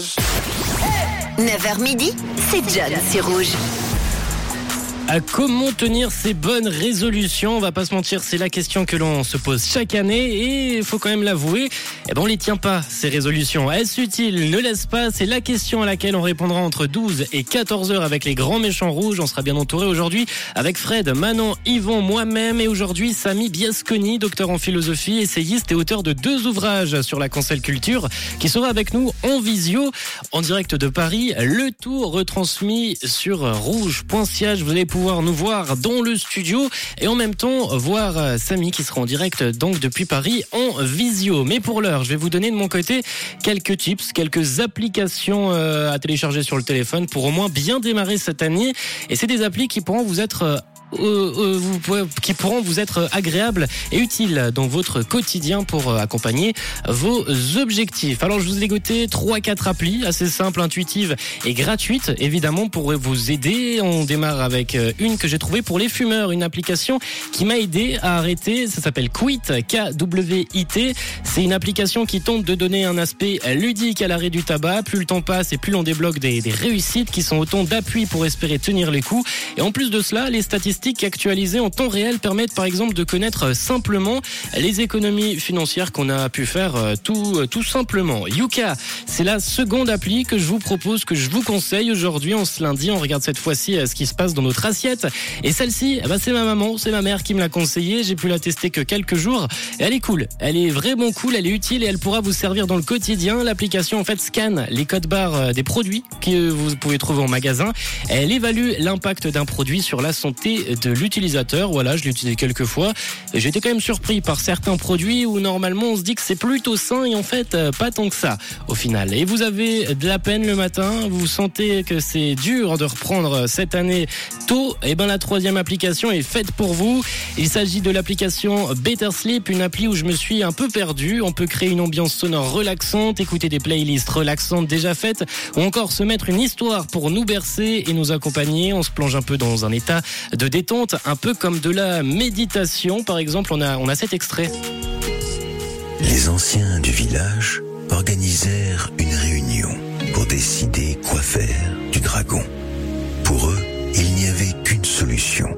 rouge. 9h midi, c'est John sur Rouge. À comment tenir ses bonnes résolutions On va pas se mentir, c'est la question que l'on se pose chaque année et il faut quand même l'avouer, eh ben on les tient pas ces résolutions. Est-ce utile? Ne laisse pas, c'est la question à laquelle on répondra entre 12 et 14 heures avec les grands méchants rouges. On sera bien entouré aujourd'hui avec Fred, Manon, Yvon, moi-même et aujourd'hui Samy Biasconi, docteur en philosophie, essayiste et auteur de deux ouvrages sur la cancel culture qui sera avec nous en visio en direct de Paris. Le tout retransmis sur rouge.siège. Vous allez pouvoir nous voir dans le studio et en même temps voir euh, Samy qui sera en direct donc depuis Paris en visio. Mais pour l'heure, je vais vous donner de mon côté quelques tips, quelques applications euh, à télécharger sur le téléphone pour au moins bien démarrer cette année. Et c'est des applis qui pourront vous être euh, euh, vous qui pourront vous être agréables et utiles dans votre quotidien pour euh, accompagner vos objectifs. Alors je vous ai dégoté 3-4 applis assez simples, intuitives et gratuites évidemment pour vous aider. On démarre avec euh, une que j'ai trouvée pour les fumeurs, une application qui m'a aidé à arrêter, ça s'appelle Quit, K-W-I-T. C'est une application qui tente de donner un aspect ludique à l'arrêt du tabac. Plus le temps passe et plus l'on débloque des, des réussites qui sont autant d'appui pour espérer tenir les coups. Et en plus de cela, les statistiques actualisées en temps réel permettent par exemple de connaître simplement les économies financières qu'on a pu faire euh, tout, euh, tout simplement. Yuka, c'est la seconde appli que je vous propose, que je vous conseille aujourd'hui en ce lundi. On regarde cette fois-ci euh, ce qui se passe dans notre assiette. Et celle-ci, ben, c'est ma maman, c'est ma mère qui me l'a conseillée. J'ai pu la tester que quelques jours. Elle est cool. Elle est vraiment cool, elle est utile et elle pourra vous servir dans le quotidien. L'application en fait scanne les codes barres euh, des produits que vous pouvez trouver en magasin. Elle évalue l'impact d'un produit sur la santé de l'utilisateur. Voilà, je l'ai utilisé quelques fois. Et été quand même surpris par certains produits où normalement on se dit que c'est plutôt sain et en fait euh, pas tant que ça au final. Et vous avez de la peine le matin, vous sentez que c'est dur de reprendre cette année tôt, et ben la troisième application est faite pour vous. Il s'agit de l'application Better Sleep, une appli où je me suis un peu perdu. On peut créer une ambiance sonore relaxante, écouter des playlists relaxantes déjà faites, ou encore se mettre une histoire pour nous bercer et nous accompagner. On se plonge un peu dans un état de détente, un peu comme de la méditation. Par exemple, on a, cet extrait. Les anciens du village organisèrent une réunion pour décider quoi faire du dragon. Pour eux, il n'y avait qu'une solution.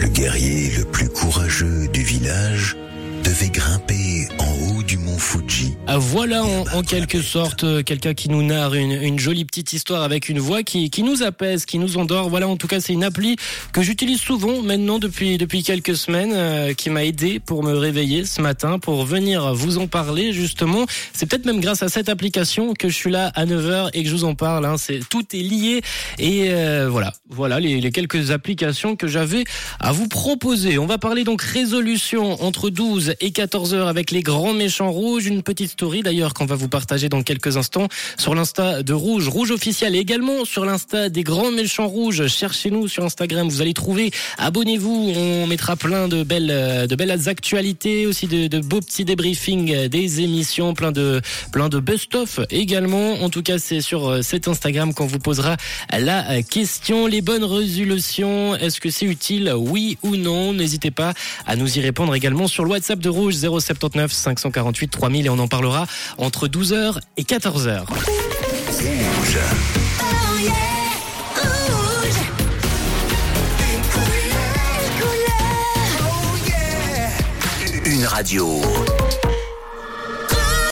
Le guerrier le plus courageux du village devait grimper en haut du mont Fuji. Ah, Voilà en, en quelque sorte euh, quelqu'un qui nous narre une, une jolie petite histoire avec une voix qui, qui nous apaise, qui nous endort. Voilà, en tout cas, c'est une appli que j'utilise souvent maintenant depuis depuis quelques semaines, euh, qui m'a aidé pour me réveiller ce matin, pour venir vous en parler justement. C'est peut-être même grâce à cette application que je suis là à 9h et que je vous en parle. Hein. C'est tout est lié et euh, voilà, voilà les, les quelques applications que j'avais à vous proposer. On va parler donc résolution entre 12 et 14 heures avec les grands méchants rouges. Une petite story d'ailleurs qu'on va vous partager dans quelques instants sur l'insta de Rouge, Rouge officiel et également sur l'insta des grands méchants rouges. Cherchez-nous sur Instagram, vous allez trouver. Abonnez-vous, on mettra plein de belles, de belles actualités, aussi de, beaux petits débriefings des émissions, plein de, plein de best-of également. En tout cas, c'est sur euh, cet Instagram qu'on vous posera la euh, question. Les bonnes résolutions, est-ce que c'est utile Oui ou non? N'hésitez pas à nous y répondre également sur le WhatsApp de Rouge 079 548 3000 et on en parlera entre 12h et 14h. Une radio.